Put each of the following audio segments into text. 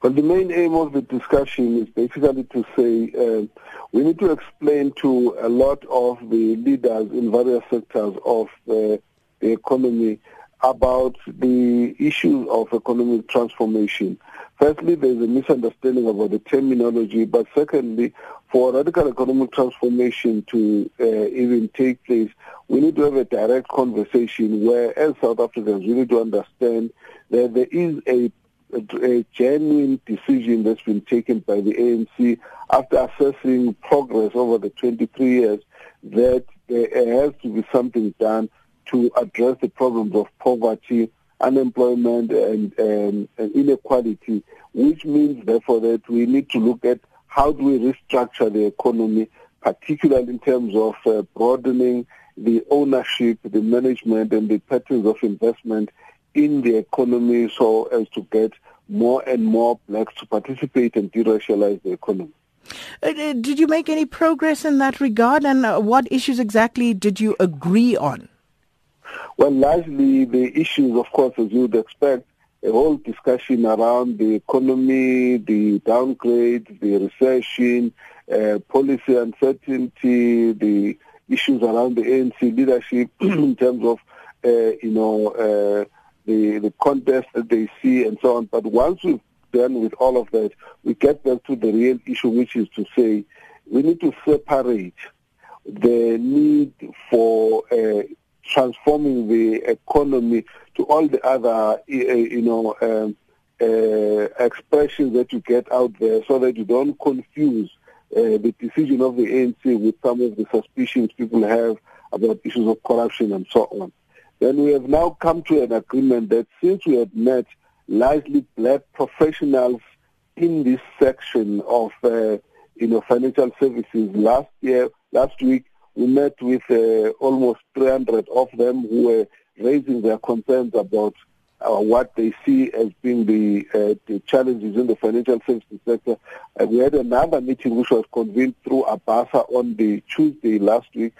Well, the main aim of the discussion is basically to say uh, we need to explain to a lot of the leaders in various sectors of uh, the economy about the issues of economic transformation. Firstly, there's a misunderstanding about the terminology, but secondly, for radical economic transformation to uh, even take place, we need to have a direct conversation where, as South Africans, we need to understand that there is a a, genuine decision that's been taken by the ANC after assessing progress over the 23 years that there has to be something done to address the problems of poverty, unemployment, and, and, and inequality, which means, therefore, that we need to look at how do we restructure the economy, particularly in terms of uh, broadening the ownership, the management, and the patterns of investment in the economy so as to get more and more blacks to participate and deracialize the economy. Uh, uh, did you make any progress in that regard and uh, what issues exactly did you agree on? Well, largely the issues, of course, as you would expect, a whole discussion around the economy, the downgrade, the recession, uh, policy uncertainty, the issues around the ANC leadership in terms of, uh, you know, uh, the, the contest that they see and so on. But once we've done with all of that, we get back to the real issue, which is to say we need to separate the need for uh, transforming the economy to all the other, uh, you know, um, uh, expressions that you get out there so that you don't confuse uh, the decision of the ANC with some of the suspicions people have about issues of corruption and so on. Then we have now come to an agreement that since we had met largely black professionals in this section of uh, you know financial services last year, last week we met with uh, almost 300 of them who were raising their concerns about uh, what they see as being the, uh, the challenges in the financial services sector. we had another meeting which was convened through ABASA on the Tuesday last week,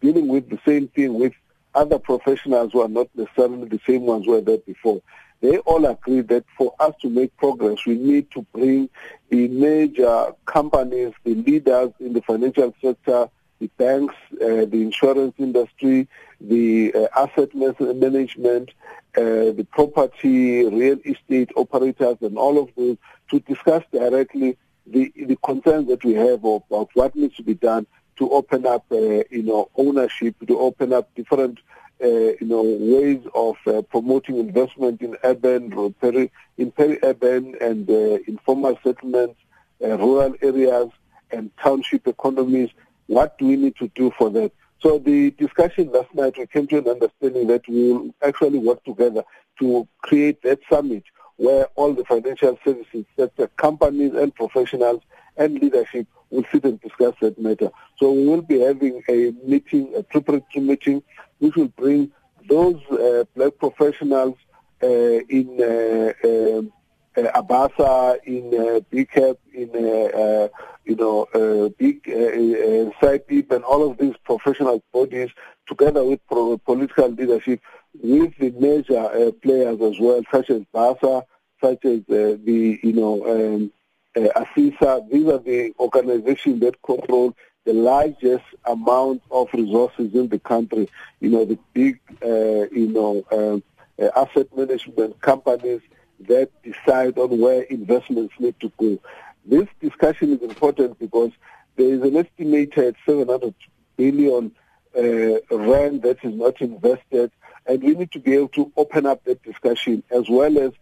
dealing with the same thing with other professionals who are not necessarily the same ones who were there before. They all agree that for us to make progress, we need to bring the major companies, the leaders in the financial sector, the banks, uh, the insurance industry, the uh, asset management, uh, the property, real estate operators, and all of those to discuss directly the, the concerns that we have about what needs to be done to open up, uh, you know, ownership, to open up different, uh, you know, ways of uh, promoting investment in urban, peri, in peri-urban and uh, informal settlements, uh, rural areas, and township economies. What do we need to do for that? So the discussion last night, we came to an understanding that we will actually work together to create that summit where all the financial services sector, companies and professionals and leadership will sit and discuss that matter. So we will be having a meeting, a preparatory meeting, which will bring those uh, black professionals uh, in uh, um, uh Abasa, in uh, BCAP, in uh, uh, you know uh, big uh, uh, and all of these professional bodies, together with pro- political leadership, with the major uh, players as well, such as BASA, such as uh, the you know. Um, uh, ASISA, these are the organizations that control the largest amount of resources in the country. You know, the big, uh, you know, um, uh, asset management companies that decide on where investments need to go. This discussion is important because there is an estimated 700 billion uh, rand that is not invested, and we need to be able to open up that discussion as well as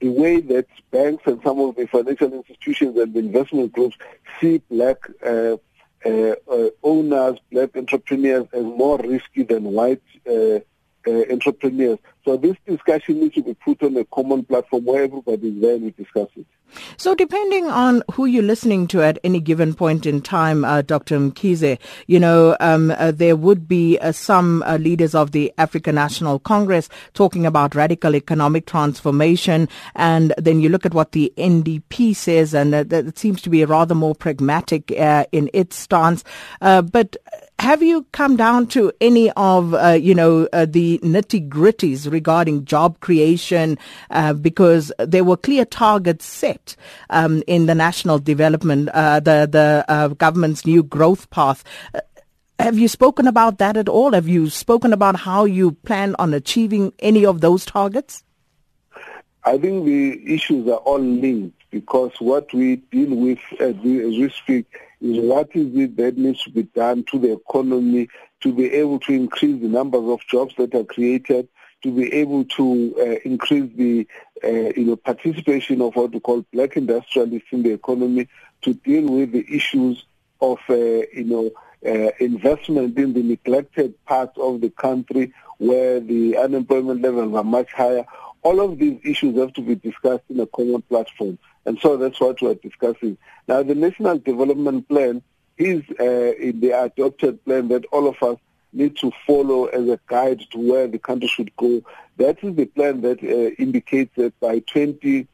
the way that banks and some of the financial institutions and the investment groups see black uh, uh, uh, owners, black entrepreneurs as more risky than white uh, uh, entrepreneurs. So this discussion needs to be put on a common platform where everybody is there we discuss it. So depending on who you're listening to at any given point in time, uh, Dr. Mkhize, you know, um, uh, there would be uh, some uh, leaders of the African National Congress talking about radical economic transformation. And then you look at what the NDP says, and uh, it seems to be rather more pragmatic uh, in its stance. but have you come down to any of, uh, you know, uh, the nitty gritties regarding job creation? Uh, because there were clear targets set um, in the national development, uh, the the uh, government's new growth path. Uh, have you spoken about that at all? Have you spoken about how you plan on achieving any of those targets? I think the issues are all linked because what we deal with as we, speak is what is it that needs to be done to the economy to be able to increase the numbers of jobs that are created, to be able to uh, increase the uh, you know participation of what we call black industrialists in the economy, to deal with the issues of uh, you know uh, investment in the neglected parts of the country where the unemployment levels are much higher. All of these issues have to be discussed in a common platform. And so that's what we're discussing. Now, the National Development Plan is uh, in the adopted plan that all of us need to follow as a guide to where the country should go. That is the plan that uh, indicates that by 20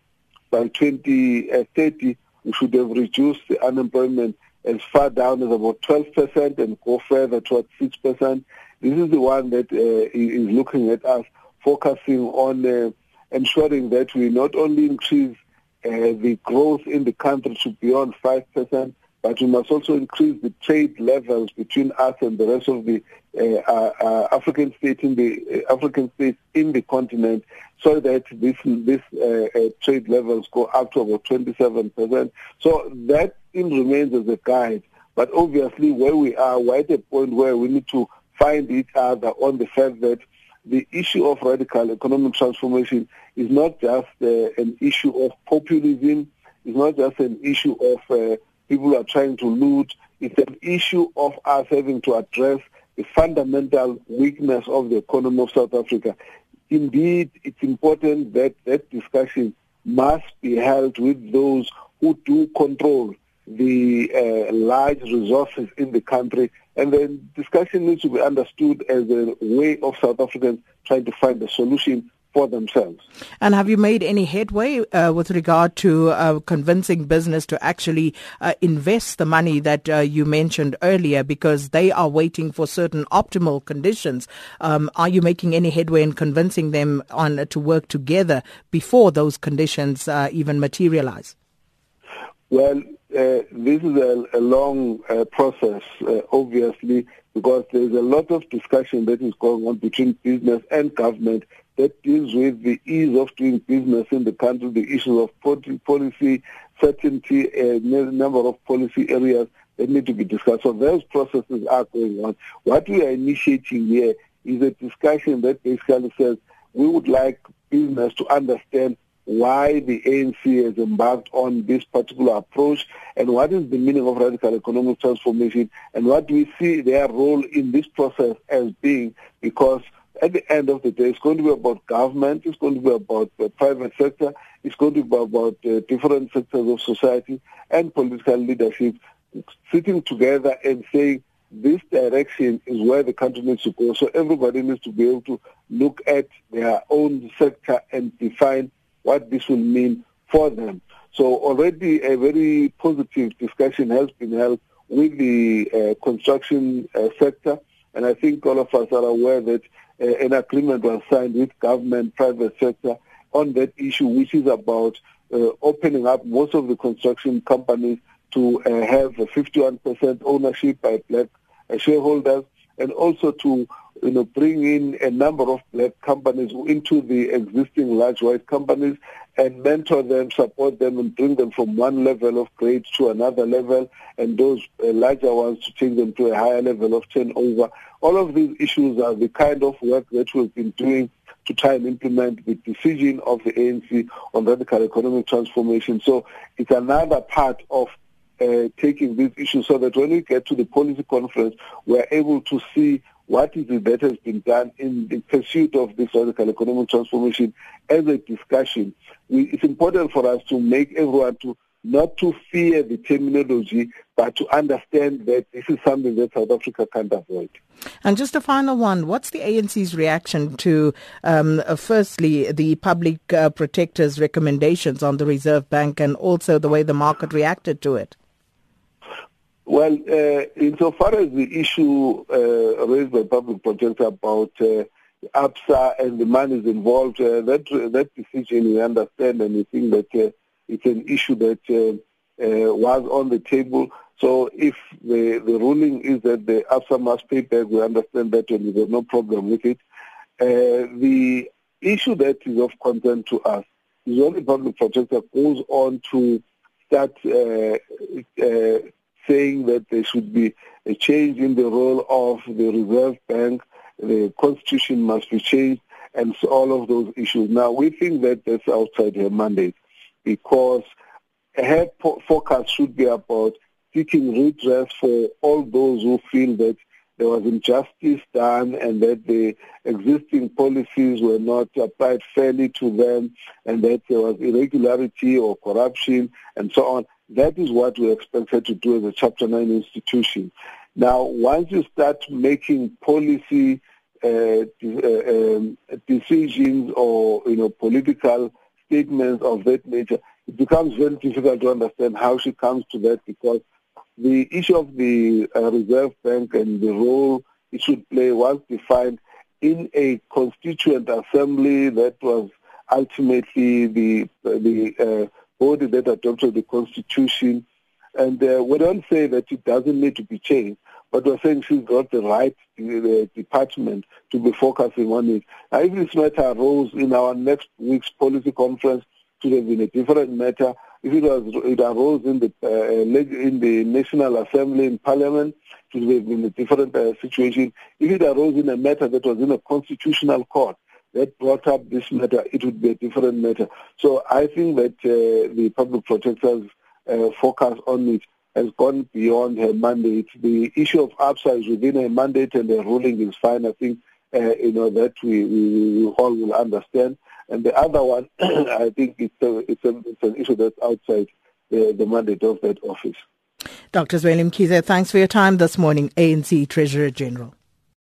by 2030 we should have reduced the unemployment as far down as about 12% and go further towards 6%. This is the one that uh, is looking at us focusing on uh, ensuring that we not only increase the growth in the country to beyond 5%, but we must also increase the trade levels between us and the rest of the uh, uh, uh African states in the uh, African states in the continent, so that this this uh, trade levels go up to about 27%. So that still remains as a guide. But obviously, where we are, we're at a point where we need to find each other on the fact that the issue of radical economic transformation is not just uh, an issue of populism, it's not just an issue of uh, people who are trying to loot, it's an issue of us having to address the fundamental weakness of the economy of South Africa. Indeed, it's important that that discussion must be held with those who do control the uh, large resources in the country. And the discussion needs to be understood as a way of South Africans trying to find a solution for themselves. And have you made any headway uh, with regard to uh, convincing business to actually uh, invest the money that uh, you mentioned earlier because they are waiting for certain optimal conditions? Um, are you making any headway in convincing them on to work together before those conditions uh, even materialize? Well, uh, this is a, a long uh, process, uh, obviously, because there's a lot of discussion that is going on between business and government that deals with the ease of doing business in the country, the issues of policy certainty, uh, a number of policy areas that need to be discussed. So those processes are going on. What we are initiating here is a discussion that basically says we would like business to understand why the ANC has embarked on this particular approach and what is the meaning of radical economic transformation and what we see their role in this process as being because at the end of the day, it's going to be about government, it's going to be about the private sector, it's going to be about uh, different sectors of society and political leadership sitting together and saying this direction is where the country needs to go. So everybody needs to be able to look at their own sector and define what this will mean for them. So already a very positive discussion has been held with the uh, construction uh, sector, and I think all of us are aware that uh, an agreement was signed with government, private sector on that issue, which is about uh, opening up most of the construction companies to uh, have a 51% ownership by black shareholders, and also to you know, bring in a number of black companies into the existing large white companies and mentor them, support them, and bring them from one level of grade to another level, and those uh, larger ones to take them to a higher level of turnover. All of these issues are the kind of work that we've been doing to try and implement the decision of the ANC on radical economic transformation. So it's another part of uh, taking these issues so that when we get to the policy conference, we're able to see what is it that has been done in the pursuit of this radical economic transformation as a discussion. We, it's important for us to make everyone to not to fear the terminology, but to understand that this is something that South Africa can't avoid. And just a final one, what's the ANC's reaction to, um, uh, firstly, the public uh, protector's recommendations on the Reserve Bank and also the way the market reacted to it? Well, uh, insofar as the issue uh, raised by public protector about uh, ABSA and the monies involved, uh, that that decision we understand and we think that uh, it's an issue that uh, was on the table. So if the, the ruling is that the ABSA must pay back, we understand that and there's no problem with it. the issue that is of concern to us is the public protector goes on to start saying that there should be a change in the role of the Reserve Bank, the constitution must be changed, and so all of those issues. Now, we think that that's outside her mandate because her focus should be about seeking redress for all those who feel that there was injustice done and that the existing policies were not applied fairly to them and that there was irregularity or corruption and so on. That is what we expected to do as a Chapter 9 institution. Now, once you start making policy uh, uh, um, decisions or you know political statements of that nature, it becomes very difficult to understand how she comes to that because the issue of the uh, Reserve Bank and the role it should play was defined in a constituent assembly that was ultimately the the uh, body that adopted the constitution. And uh, we don't say that it doesn't need to be changed, but we're saying she's got the right the department to be focusing on it. Now, if this matter arose in our next week's policy conference, it would have been a different matter. If it was it arose in the uh, in the National Assembly in Parliament, it would have been a different uh, situation. If it arose in a matter that was in a constitutional court, that brought up this matter, it would be a different matter. So I think that uh, the public protector's uh, focus on it has gone beyond her mandate. The issue of ABSA is within her mandate and the ruling is fine. I think, uh, you know, that we, we, we, all will understand. And the other one, I think it's, a, it's, a, it's an issue that's outside the, the mandate of that office. Dr. Zweli Mkhize, thanks for your time this morning, ANC Treasurer General.